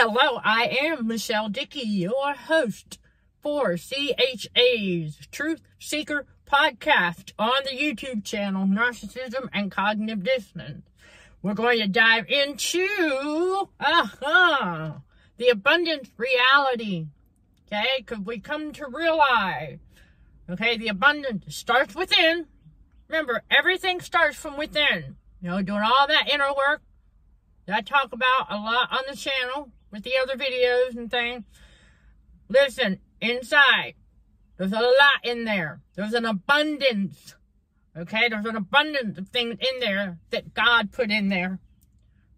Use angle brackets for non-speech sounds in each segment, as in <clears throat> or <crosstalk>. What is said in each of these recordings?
Hello, I am Michelle Dickey, your host for CHA's Truth Seeker podcast on the YouTube channel Narcissism and Cognitive Dissonance. We're going to dive into uh-huh, the abundance reality. Okay, because we come to realize, okay, the abundance starts within. Remember, everything starts from within. You know, doing all that inner work that I talk about a lot on the channel with the other videos and things. Listen, inside, there's a lot in there. There's an abundance. Okay, there's an abundance of things in there that God put in there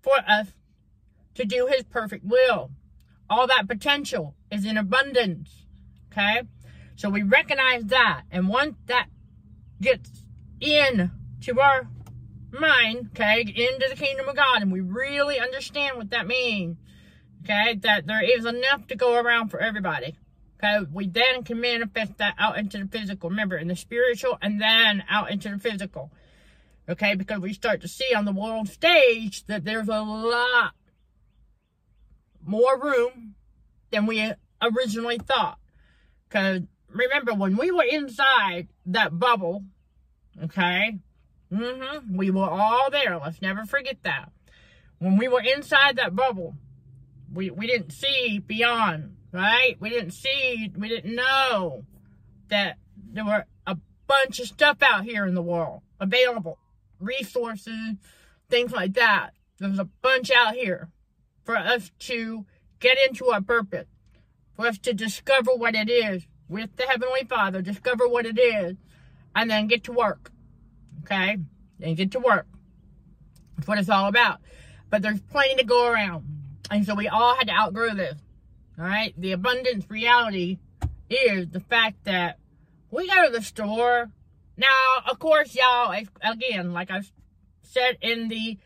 for us to do His perfect will. All that potential is in abundance. Okay, so we recognize that, and once that gets in to our mind, okay, into the kingdom of God, and we really understand what that means, okay, that there is enough to go around for everybody. Okay, we then can manifest that out into the physical. Remember, in the spiritual and then out into the physical. Okay, because we start to see on the world stage that there's a lot more room than we originally thought. Because remember, when we were inside that bubble, okay, mm-hmm, we were all there. Let's never forget that. When we were inside that bubble, we, we didn't see beyond, right? We didn't see, we didn't know that there were a bunch of stuff out here in the world available, resources, things like that. There's a bunch out here for us to get into our purpose, for us to discover what it is with the Heavenly Father, discover what it is, and then get to work. Okay? And get to work. That's what it's all about. But there's plenty to go around. And so we all had to outgrow this. All right. The abundance reality is the fact that we go to the store. Now, of course, y'all, again, like I said in the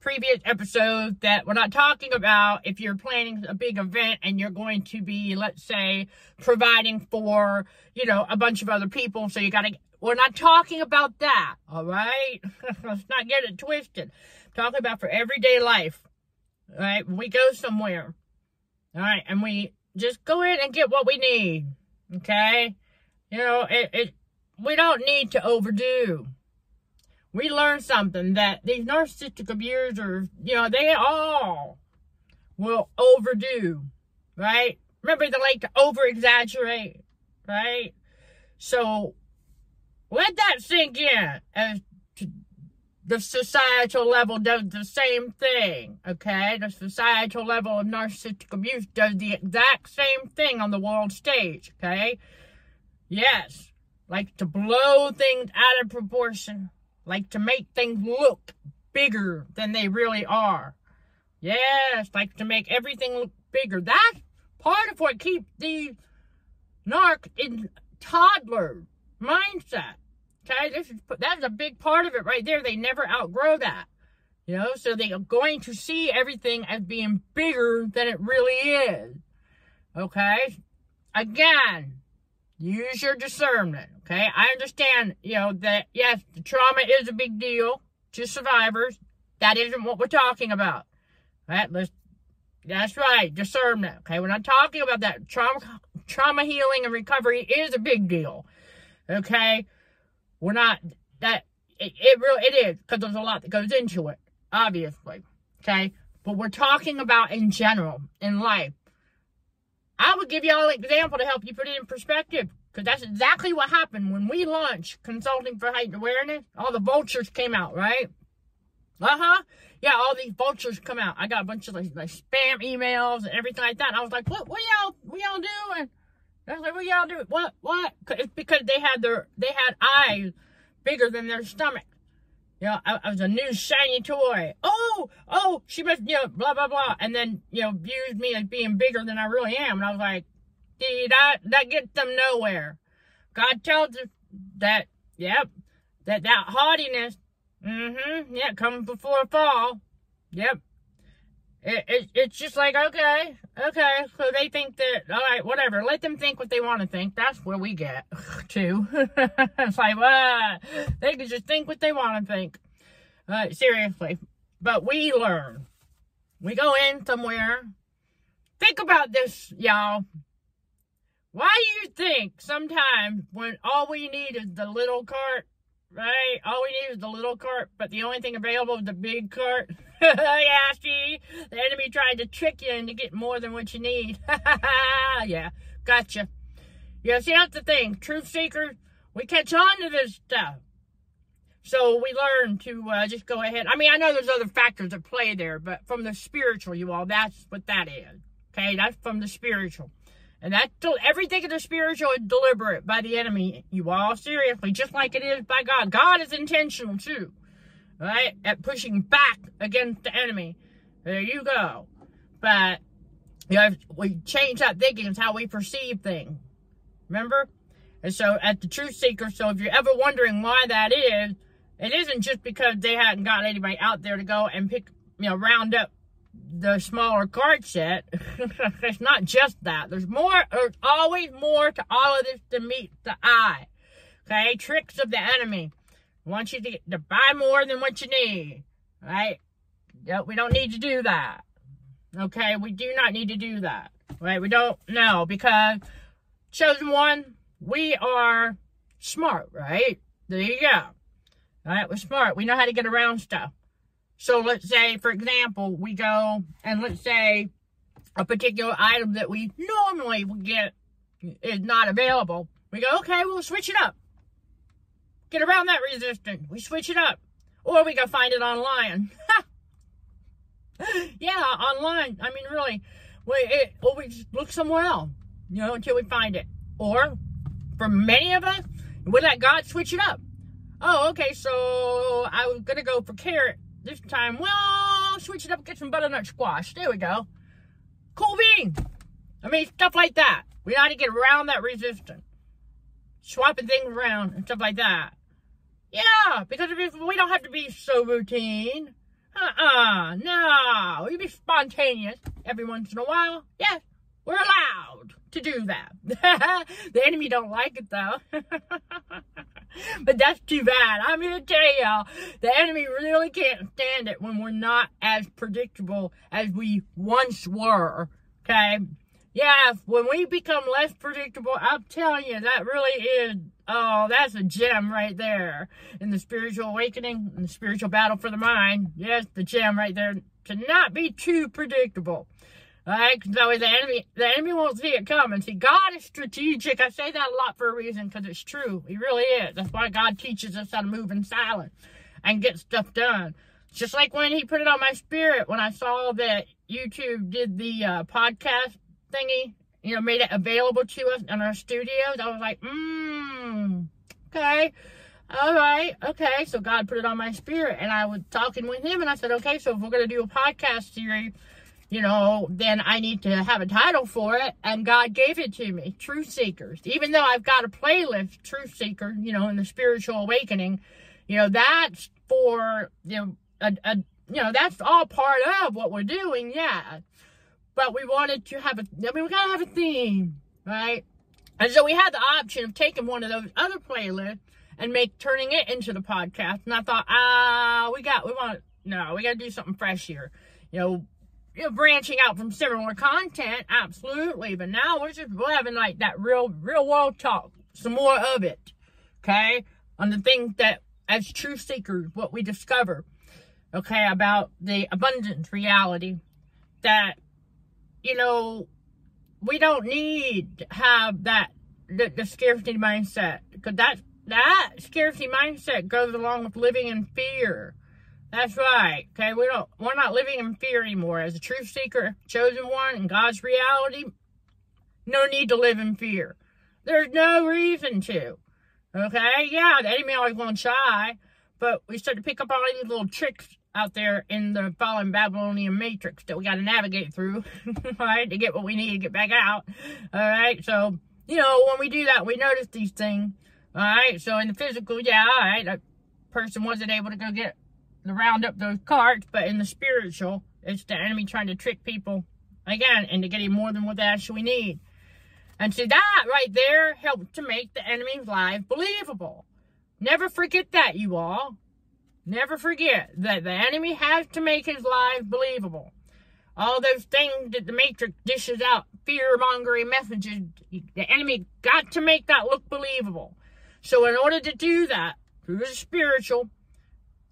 previous episode, that we're not talking about if you're planning a big event and you're going to be, let's say, providing for, you know, a bunch of other people. So you got to, we're not talking about that. All right. <laughs> Let's not get it twisted. talking about for everyday life right? We go somewhere, all right, and we just go in and get what we need, okay? You know, it, it we don't need to overdo. We learn something that these narcissistic abusers, you know, they all will overdo, right? Remember, they like to over exaggerate, right? So let that sink in as the societal level does the same thing, okay? The societal level of narcissistic abuse does the exact same thing on the world stage, okay? Yes, like to blow things out of proportion, like to make things look bigger than they really are. Yes, like to make everything look bigger. That's part of what keeps the narc in toddler mindset. Okay, this is that's a big part of it right there. They never outgrow that. You know, so they are going to see everything as being bigger than it really is. Okay? Again, use your discernment. Okay? I understand, you know, that yes, the trauma is a big deal to survivors. That isn't what we're talking about. Let's that's right, discernment. Okay, we're not talking about that. Trauma trauma healing and recovery is a big deal. Okay? We're not that it, it really it is because there's a lot that goes into it, obviously. Okay, but we're talking about in general in life. I would give y'all an example to help you put it in perspective. Because that's exactly what happened when we launched Consulting for Heightened Awareness. All the vultures came out, right? Uh-huh. Yeah, all these vultures come out. I got a bunch of like, like spam emails and everything like that. And I was like, what, what y'all, what y'all doing? I was like, what y'all do? What? What? It's because they had their, they had eyes bigger than their stomach. You know, I, I was a new shiny toy. Oh, oh, she must, you know, blah, blah, blah. And then, you know, views me as being bigger than I really am. And I was like, dude, that, that gets them nowhere. God tells us that, yep, that that haughtiness, mm-hmm, yeah, comes before a fall. Yep, it, it, it's just like, okay, okay. So they think that, all right, whatever. Let them think what they want to think. That's where we get <laughs> to. <laughs> it's like, well, they can just think what they want to think. Uh, seriously. But we learn. We go in somewhere Think about this, y'all. Why do you think sometimes when all we need is the little cart, right? All we need is the little cart, but the only thing available is the big cart? <laughs> <laughs> yeah, see? The enemy tried to trick you into get more than what you need. <laughs> yeah, gotcha. Yeah, see, that's the thing. Truth seekers, we catch on to this stuff. So we learn to uh, just go ahead. I mean, I know there's other factors at play there, but from the spiritual, you all, that's what that is. Okay, that's from the spiritual. And that everything in the spiritual is deliberate by the enemy, you all, seriously, just like it is by God. God is intentional too, right? At pushing back against the enemy. There you go. But you know, we change that thinking, it's how we perceive things. Remember? And so at the truth seeker, so if you're ever wondering why that is, it isn't just because they hadn't got anybody out there to go and pick, you know, round up the smaller card set. <laughs> it's not just that. There's more, there's always more to all of this to meet the eye. Okay? Tricks of the enemy. Want you to, to buy more than what you need. Right? We don't need to do that. Okay? We do not need to do that. Right? We don't know because chosen one, we are smart, right? There you go. Right, we're smart. We know how to get around stuff. So let's say, for example, we go and let's say a particular item that we normally would get is not available. We go, okay, we'll switch it up. Get around that resistance. We switch it up. Or we go find it online. <laughs> yeah, online. I mean, really, we, it, or we just look somewhere else, you know, until we find it. Or, for many of us, we let God switch it up. Oh, okay, so I was going to go for carrot this time, well, switch it up, get some butternut squash. There we go. Cool bean. I mean, stuff like that. We got to get around that resistance. Swapping things around and stuff like that. Yeah, because we don't have to be so routine. Uh-uh, no. We be spontaneous every once in a while. Yes, we're allowed to do that. <laughs> the enemy don't like it, though. <laughs> but that's too bad. I'm here to tell y'all, the enemy really can't stand it when we're not as predictable as we once were. Okay? Yeah, when we become less predictable, I'm telling you, that really is, oh, that's a gem right there in the spiritual awakening, in the spiritual battle for the mind. Yes, the gem right there to not be too predictable. Right? So the enemy, the enemy won't see it coming. See, God is strategic. I say that a lot for a reason because it's true. He really is. That's why God teaches us how to move in silence and get stuff done. Just like when he put it on my spirit when I saw that YouTube did the uh, podcast thingy, you know, made it available to us in our studios. I was like, mmm, okay. All right, okay. So God put it on my spirit, and I was talking with him, and I said, okay, so if we're going to do a podcast series, you know, then I need to have a title for it. And God gave it to me, Truth Seekers. Even though I've got a playlist, Truth Seeker, you know, in the spiritual awakening, you know, that's for, you know, a, a you know, that's all part of what we're doing, yeah. But we wanted to have a, I mean, we gotta have a theme, right? And so we had the option of taking one of those other playlists and make turning it into the podcast. And I thought, ah, we got, we want, no, we got to do something fresh here. You know, you know, branching out from similar content, absolutely. But now we're just we're having like that real, real world talk, some more of it, okay? On the things that, as truth seekers, what we discover, okay, about the abundance reality that, you know, we don't need to have that, the, the scarcity mindset, because that, that scarcity mindset goes along with living in fear that's right. Okay, we don't we're not living in fear anymore. As a truth seeker, chosen one in God's reality, no need to live in fear. There's no reason to. Okay? Yeah, the enemy always to shy, but we start to pick up all these little tricks out there in the fallen Babylonian matrix that we got to navigate through, <laughs> right, to get what we need to get back out. All right, so you know when we do that, we notice these things. All right, so in the physical, yeah, all right, a person wasn't able to go get the round up those cards, but in the spiritual, it's the enemy trying to trick people again into getting more than what they actually need. And see, that right there helped to make the enemy's life believable. Never forget that, you all. Never forget that the enemy has to make his lies believable. all those things that the Matrix dishes out, fear mongering messages, the enemy got to make that look believable. So, in order to do that, through the spiritual,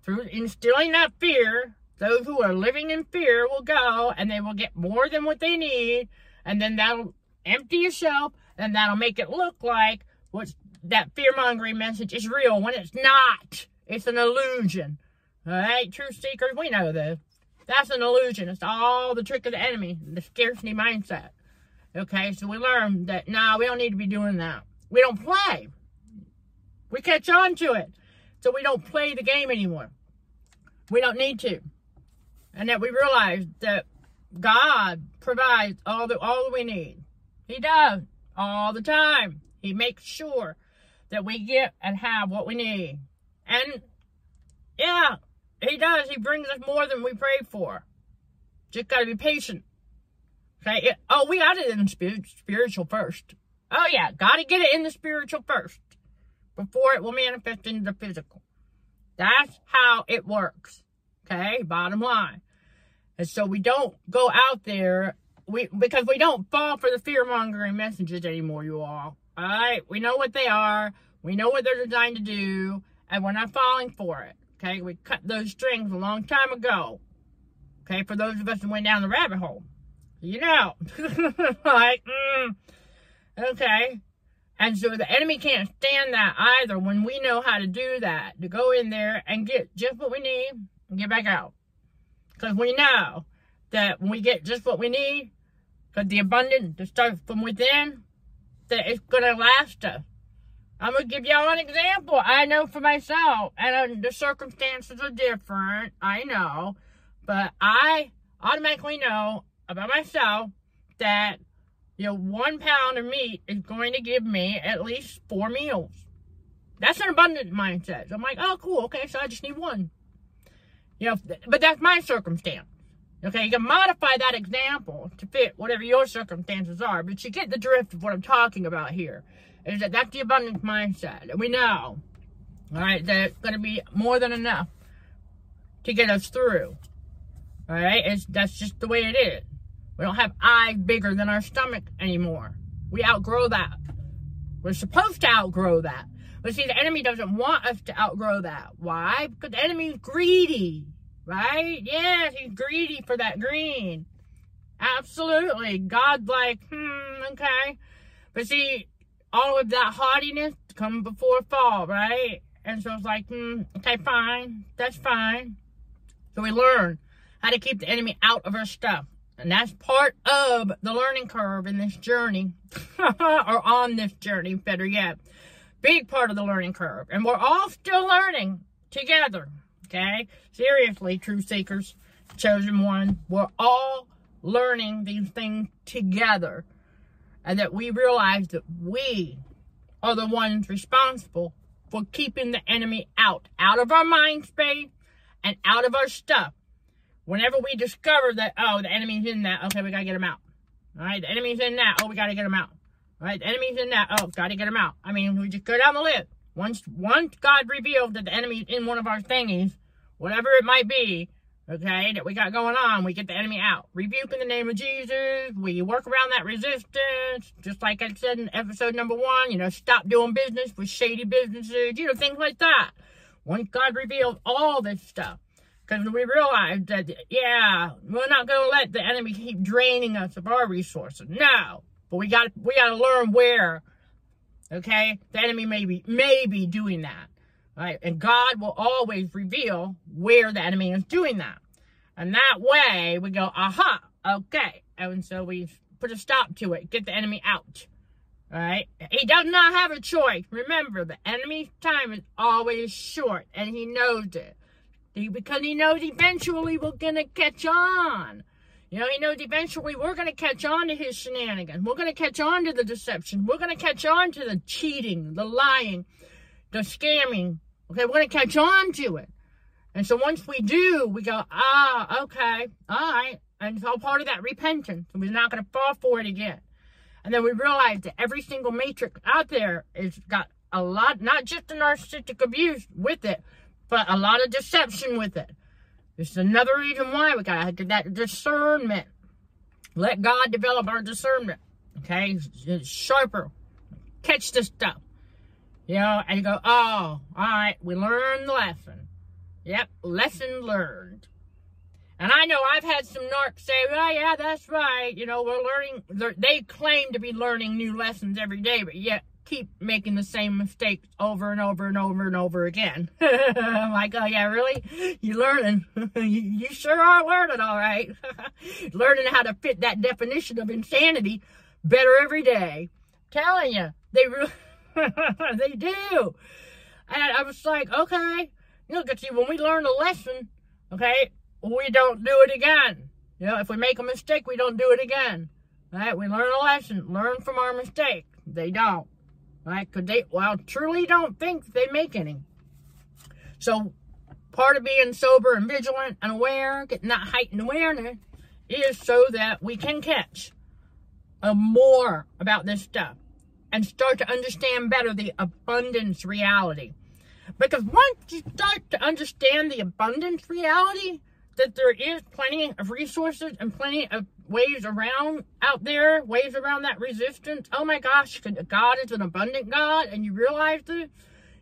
through instilling that fear, those who are living in fear will go and they will get more than what they need, and then that'll empty yourself, and that'll make it look like what that fear mongering message is real when it's not. It's an illusion. All right, truth seekers, we know this. That's an illusion. It's all the trick of the enemy, the scarcity mindset. Okay, so we learn that now nah, we don't need to be doing that. We don't play. We catch on to it. So we don't play the game anymore. We don't need to. And that we realize that God provides all the all we need. He does all the time. He makes sure that we get and have what we need. And yeah, he does. He brings us more than we prayed for. Just got to be patient. Okay. Oh, we got it in the spirit, spiritual first. Oh yeah, got to get it in the spiritual first before it will manifest into the physical. That's how it works. Okay. Bottom line. And so we don't go out there we because we don't fall for the fear mongering messages anymore, you all. All right. We know what they are. We know what they're designed to do, and we're not falling for it. Okay, we cut those strings a long time ago. Okay, for those of us who went down the rabbit hole. You know. <laughs> like, mm, okay. And so the enemy can't stand that either when we know how to do that. To go in there and get just what we need and get back out. Because we know that when we get just what we need, because the abundance, stuff from within, that it's going to last us. I'm gonna give y'all an example. I know for myself, and uh, the circumstances are different. I know, but I automatically know about myself that you know one pound of meat is going to give me at least four meals. That's an abundant mindset. So I'm like, oh, cool. Okay, so I just need one. You know, but that's my circumstance. Okay, you can modify that example to fit whatever your circumstances are, but you get the drift of what I'm talking about here is that that's the abundance mindset. We know, all right, that it's going to be more than enough to get us through. All right, it's, that's just the way it is. We don't have eyes bigger than our stomach anymore. We outgrow that. We're supposed to outgrow that. But see, the enemy doesn't want us to outgrow that. Why? Because the enemy's greedy, right? Yes, he's greedy for that green. Absolutely. God's like, hmm, okay. But see, all of that haughtiness come before fall, right? And so it's like, hmm, okay, fine. That's fine. So we learn how to keep the enemy out of our stuff. And that's part of the learning curve in this journey, <laughs> or on this journey, better yet. Big part of the learning curve. And we're all still learning together, okay? Seriously, true seekers, chosen one, we're all learning these things together and that we realize that we are the ones responsible for keeping the enemy out, out of our mind space and out of our stuff. Whenever we discover that, oh, the enemy's in that, okay, we gotta get him out. All right, the enemy's in that, oh, we gotta get him out. All right, the enemy's in that, oh, gotta get him out. I mean, we just go down the list. Once, once God revealed that the enemy's in one of our thingies, whatever it might be, okay, that we got going on, we get the enemy out. Rebuke in the name of Jesus. We work around that resistance. Just like I said in episode number one, you know, stop doing business with shady businesses, you know, things like that. Once God revealed all this stuff. Because we realized that, yeah, we're not going to let the enemy keep draining us of our resources. No. But we got we got to learn where, okay, the enemy may be, may be doing that. Right? And God will always reveal where the enemy is doing that. And that way we go, aha, okay. And so we put a stop to it, get the enemy out. Right? He does not have a choice. Remember, the enemy's time is always short, and he knows it. Because he knows eventually we're going to catch on. You know, he knows eventually we're going to catch on to his shenanigans. We're going to catch on to the deception. We're going to catch on to the cheating, the lying, the scamming, Okay, we're going to catch on to it. And so once we do, we go, ah, okay, all right. And it's all part of that repentance. We're not going to fall for it again. And then we realize that every single matrix out there has got a lot, not just the narcissistic abuse with it, but a lot of deception with it. This is another reason why we got to get that discernment. Let God develop our discernment. Okay? It's sharper. Catch the stuff. You know, and you go, oh, all right, we learned the lesson. Yep, lesson learned. And I know I've had some narcs say, oh, yeah, that's right. You know, we're learning, they claim to be learning new lessons every day, but yet keep making the same mistakes over and over and over and over again. <laughs> I'm like, oh, yeah, really? You learning? <laughs> you, you sure are learning, all right. <laughs> learning how to fit that definition of insanity better every day. telling you, they really, <laughs> they do. And I was like, okay, look at see, when we learn a lesson, okay, we don't do it again. You know, if we make a mistake, we don't do it again. Right? We learn a lesson, learn from our mistake. They don't. Right? Could they, well, truly don't think they make any. So, part of being sober and vigilant and aware, getting that heightened awareness, is so that we can catch more about this stuff and start to understand better the abundance reality. Because once you start to understand the abundance reality, that there is plenty of resources and plenty of ways around out there, ways around that resistance. Oh my gosh, God is an abundant God, and you realize that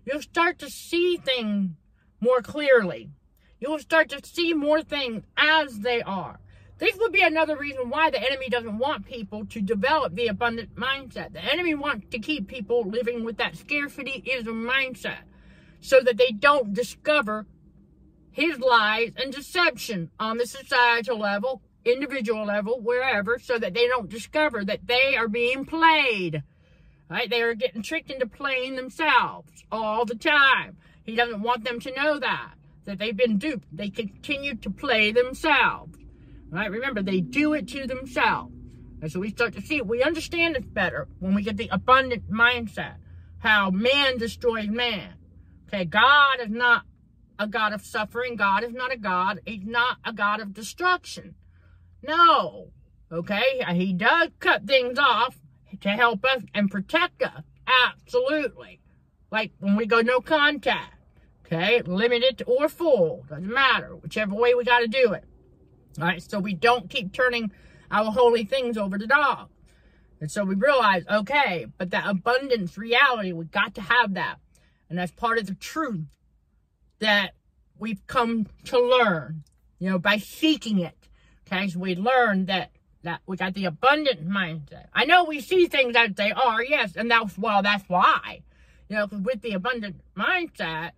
you'll start to see things more clearly. You'll start to see more things as they are. This would be another reason why the enemy doesn't want people to develop the abundant mindset. The enemy wants to keep people living with that scarcity is a mindset so that they don't discover his lies and deception on the societal level, individual level, wherever, so that they don't discover that they are being played. Right? They are getting tricked into playing themselves all the time. He doesn't want them to know that, that they've been duped. They continue to play themselves. Right? Remember, they do it to themselves. And so we start to see, we understand it better when we get the abundant mindset. How man destroys man. Okay, God is not a God of suffering. God is not a God. He's not a God of destruction. No. Okay, he does cut things off to help us and protect us. Absolutely. Like when we go no contact. Okay, limited or full. Doesn't matter. Whichever way we got to do it. Right, so we don't keep turning our holy things over to dogs. And so we realize, okay, but that abundance reality, we got to have that. And that's part of the truth that we've come to learn, you know, by seeking it. Okay, so we learn that that we got the abundant mindset. I know we see things as they are, yes, and that's well, that's why. You know, with the abundant mindset,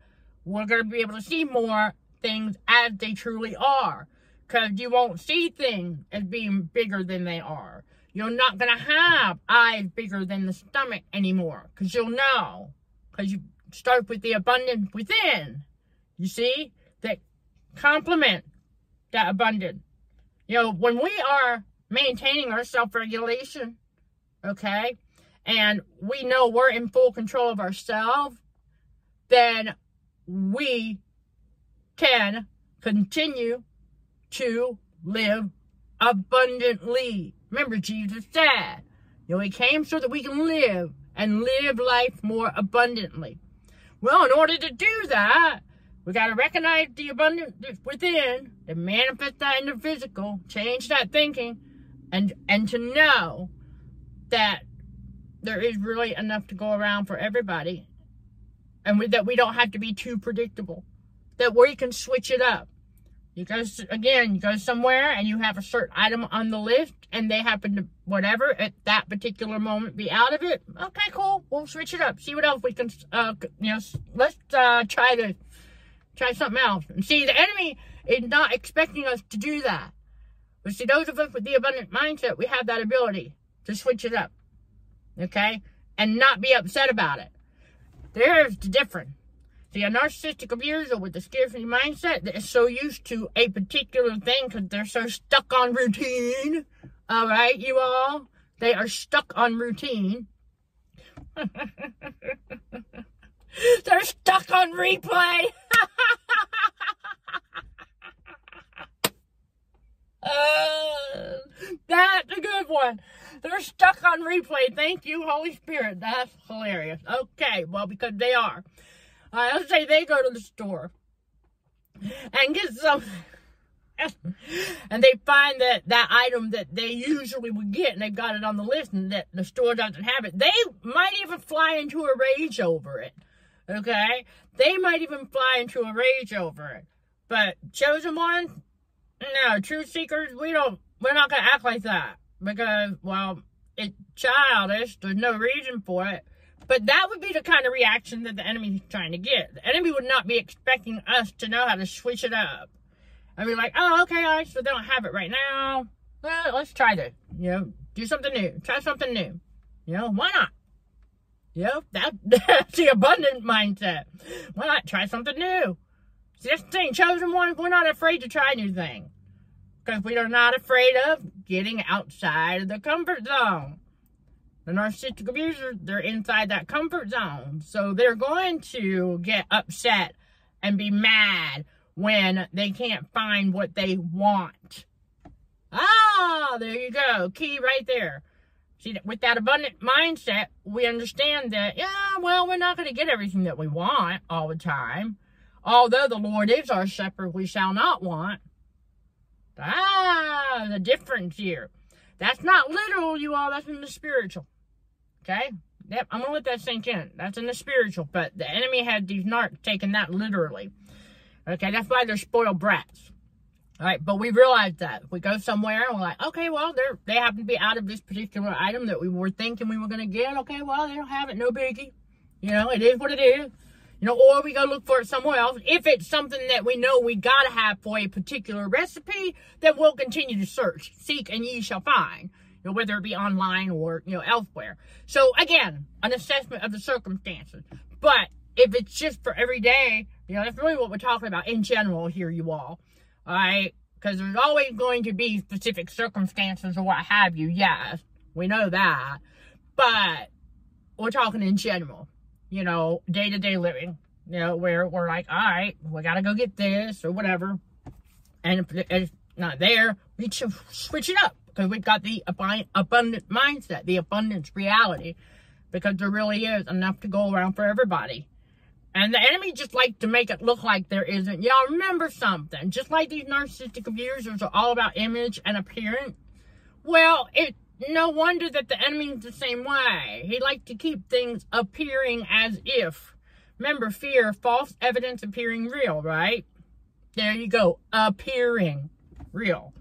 we're going to be able to see more things as they truly are. Because you won't see things as being bigger than they are. You're not going to have eyes bigger than the stomach anymore. Because you'll know. Because you start with the abundance within. You see? That complement that abundance. You know, when we are maintaining our self-regulation, okay, and we know we're in full control of ourselves, then we can continue to live abundantly. Remember, Jesus said, you know, he came so that we can live and live life more abundantly. Well, in order to do that, we got to recognize the abundance within and manifest that in the physical, change that thinking, and and to know that there is really enough to go around for everybody, and we, that we don't have to be too predictable, that we can switch it up. You go, again, you go somewhere and you have a certain item on the list and they happen to, whatever, at that particular moment be out of it. Okay, cool. We'll switch it up. See what else we can, uh, you know, let's, uh, try to, try something else. And see, the enemy is not expecting us to do that. But see, those of us with the abundant mindset, we have that ability to switch it up. Okay? And not be upset about it. There's the difference. A narcissistic abuser with a scarcity mindset that is so used to a particular thing because they're so stuck on routine. All right, you all? They are stuck on routine. <laughs> they're stuck on replay. uh, <laughs> that's a good one. They're stuck on replay. Thank you, Holy Spirit. That's hilarious. Okay, well, because they are. Let's say they go to the store and get some and they find that that item that they usually would get and they've got it on the list and that the store doesn't have it, they might even fly into a rage over it. Okay? They might even fly into a rage over it. But chosen one, no, truth seekers, we don't, we're not to act like that because, well, it's childish. There's no reason for it. But that would be the kind of reaction that the enemy is trying to get. The enemy would not be expecting us to know how to switch it up. I mean, like, oh, okay, right, so don't have it right now. Well, let's try this. You know, do something new. Try something new. You know, why not? You know, that, <laughs> that's the abundant mindset. Why not try something new? See, that's the thing. Chosen ones, we're not afraid to try new things. Because we are not afraid of getting outside of the comfort zone. The narcissistic abusers, they're inside that comfort zone. So they're going to get upset and be mad when they can't find what they want. Ah, there you go. Key right there. See, with that abundant mindset, we understand that, yeah, well, we're not going to get everything that we want all the time. Although the Lord is our shepherd, we shall not want. Ah, the difference here. That's not literal, you all. That's in the spiritual. Okay? Yep, I'm going to let that sink in. That's in the spiritual. But the enemy had these narcs taking that literally. Okay, that's why they're spoiled brats. All right, but we realize that. We go somewhere and we're like, okay, well, they're, they happen to be out of this particular item that we were thinking we were going to get. Okay, well, they don't have it. No biggie. You know, it is what it is. You know, or we go look for it somewhere else. If it's something that we know we got to have for a particular recipe, then we'll continue to search. Seek and ye shall find know, whether it be online or, you know, elsewhere. So again, an assessment of the circumstances. But if it's just for every day, you know, that's really what we're talking about in general here, you all. All right? Because there's always going to be specific circumstances or what have you. Yes, we know that. But we're talking in general, you know, day to day living, you know, where we're like, all right, we got to go get this or whatever. And if it's not there, we should switch it up because we've got the abundant mindset, the abundance reality, because there really is enough to go around for everybody. And the enemy just like to make it look like there isn't. Y'all remember something. Just like these narcissistic abusers are all about image and appearance. Well, it no wonder that the enemy's the same way. He likes to keep things appearing as if. Remember, fear, false evidence appearing real, right? There you go. Appearing real.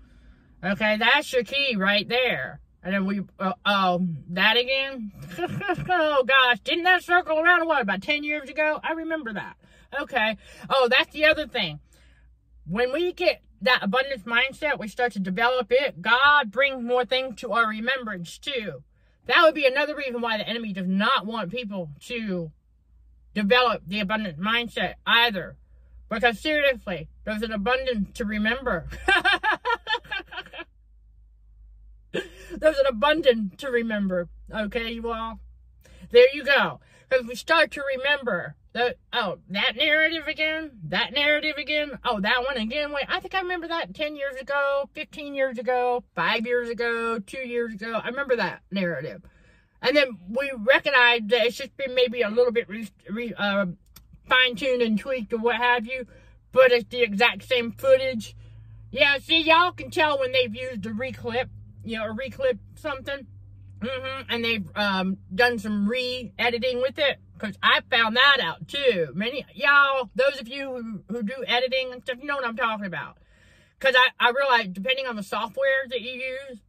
Okay, that's your key right there. And then we, uh, oh, that again? <laughs> oh gosh, didn't that circle around, what, about 10 years ago? I remember that. Okay. Oh, that's the other thing. When we get that abundance mindset, we start to develop it, God brings more things to our remembrance too. That would be another reason why the enemy does not want people to develop the abundant mindset either. Because seriously, there's an abundance to remember. <laughs> There's an abundance to remember. Okay, you all? There you go. Because we start to remember that, oh, that narrative again, that narrative again, oh, that one again. Wait, I think I remember that 10 years ago, 15 years ago, five years ago, two years ago. I remember that narrative. And then we recognize that it's just been maybe a little bit re, re, uh, fine tuned and tweaked or what have you, but it's the exact same footage. Yeah, see, y'all can tell when they've used the reclip you know, or reclip something. Mm-hmm. And they've um, done some re-editing with it. Because I found that out too. Many, y'all, those of you who, who do editing and stuff, you know what I'm talking about. Because I, I realize, depending on the software that you use,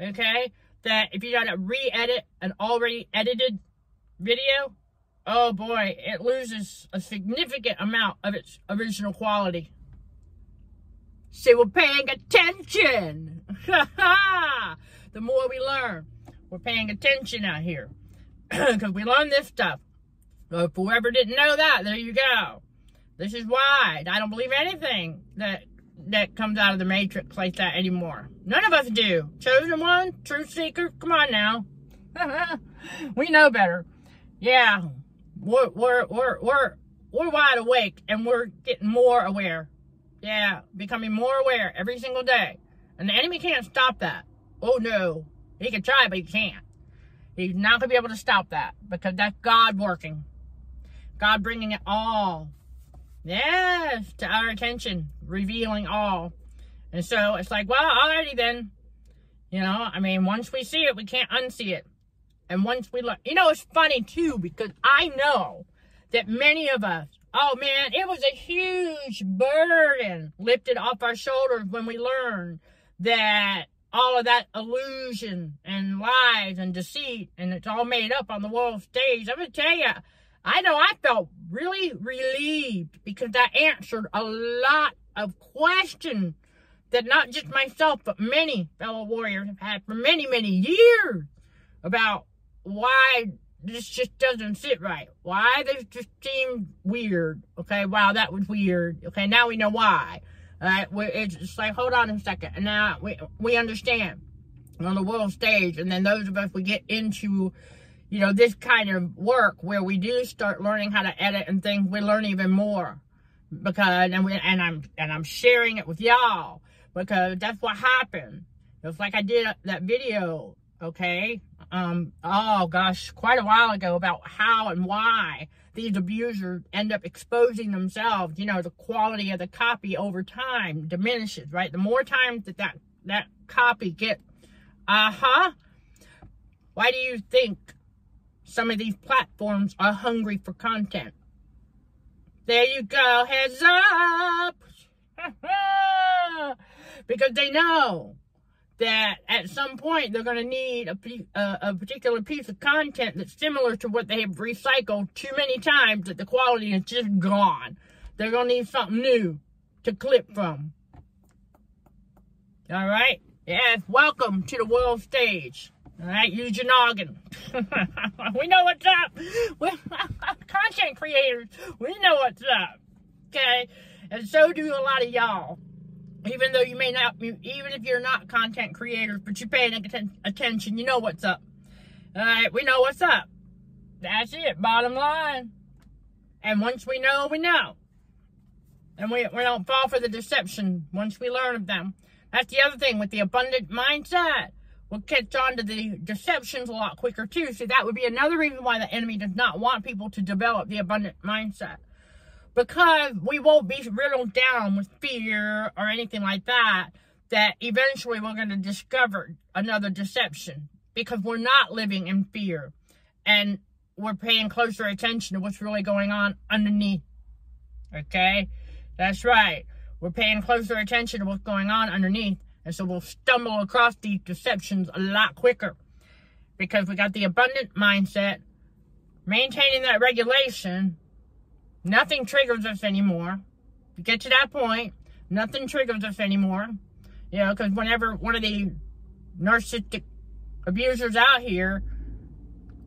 okay, that if you got to re-edit an already edited video, oh boy, it loses a significant amount of its original quality. See, we're paying attention. <laughs> the more we learn, we're paying attention out here. <clears throat> Because we learn this stuff. So if whoever didn't know that, there you go. This is why I don't believe anything that that comes out of the matrix like that anymore. None of us do. Chosen one, truth seeker, come on now. <laughs> we know better. Yeah, we're, we're, we're, we're, we're wide awake and we're getting more aware. Yeah, becoming more aware every single day. And the enemy can't stop that. Oh no. He can try, but he can't. He's not going to be able to stop that because that's God working. God bringing it all. Yes, to our attention, revealing all. And so it's like, well, alrighty then. You know, I mean, once we see it, we can't unsee it. And once we look, you know, it's funny too, because I know that many of us, oh man, it was a huge burden lifted off our shoulders when we learned that all of that illusion and lies and deceit and it's all made up on the world stage. I'm going to tell you, I know I felt really relieved because I answered a lot of questions that not just myself, but many fellow warriors have had for many, many years about why this just doesn't sit right. Why this just seemed weird. Okay, wow, that was weird. Okay, now we know why. Right, it's just like, hold on a second. And now we, we understand on the world stage. And then those of us, we get into, you know, this kind of work where we do start learning how to edit and things, we learn even more. Because, and we, and I'm, and I'm sharing it with y'all because that's what happened. It's like I did that video, okay? Um, oh gosh, quite a while ago about how and why these abusers end up exposing themselves. You know, the quality of the copy over time diminishes, right? The more times that that, that copy get, uh-huh. Why do you think some of these platforms are hungry for content? There you go, heads up! <laughs> because they know that at some point they're going to need a, a, particular piece of content that's similar to what they have recycled too many times that the quality is just gone. They're going to need something new to clip from. All right? Yes, welcome to the world stage. All right, use your noggin. <laughs> we know what's up. <laughs> We're content creators. We know what's up. Okay? And so do a lot of y'all even though you may not, even if you're not content creators, but you're paying attention, you know what's up. All right, we know what's up. That's it, bottom line. And once we know, we know. And we, we don't fall for the deception once we learn of them. That's the other thing with the abundant mindset. We'll catch on to the deceptions a lot quicker too. So that would be another reason why the enemy does not want people to develop the abundant mindset because we won't be riddled down with fear or anything like that, that eventually we're going to discover another deception because we're not living in fear and we're paying closer attention to what's really going on underneath. Okay? That's right. We're paying closer attention to what's going on underneath. And so we'll stumble across these deceptions a lot quicker because we got the abundant mindset, maintaining that regulation, Nothing triggers us anymore. To get to that point, nothing triggers us anymore. You know, because whenever one of the narcissistic abusers out here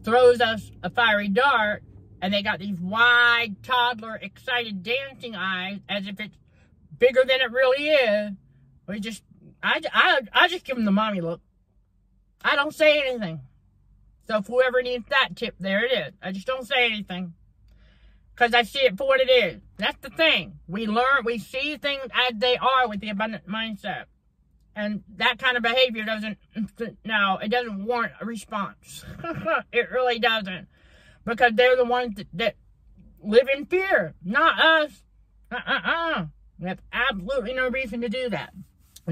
throws us a fiery dart, and they got these wide, toddler, excited dancing eyes as if it's bigger than it really is. We just, I, I, I just give them the mommy look. I don't say anything. So if whoever needs that tip, there it is. I just don't say anything because I see it for what it is. That's the thing. We learn, we see things as they are with the abundant mindset. And that kind of behavior doesn't, no, it doesn't warrant a response. <laughs> it really doesn't. Because they're the ones that, that live in fear, not us. Uh-uh-uh. We have absolutely no reason to do that.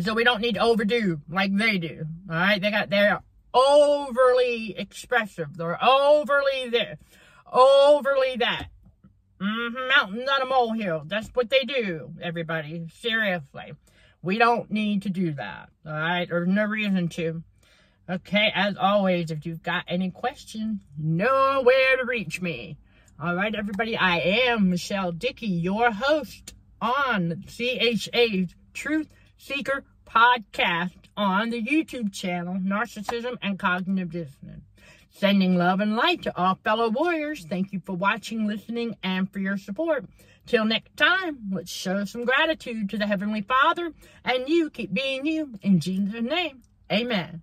So we don't need to overdo like they do. All right? They got, they're overly expressive. They're overly this, overly that. Mm-hmm, mountains on a molehill. That's what they do, everybody. Seriously. We don't need to do that. All right? There's no reason to. Okay, as always, if you've got any questions, know where to reach me. All right, everybody, I am Michelle Dickey, your host on CHA's Truth Seeker podcast on the YouTube channel, Narcissism and Cognitive Dissonance. Sending love and light to all fellow warriors. Thank you for watching, listening, and for your support. Till next time, let's show some gratitude to the Heavenly Father and you keep being you in Jesus' name. Amen.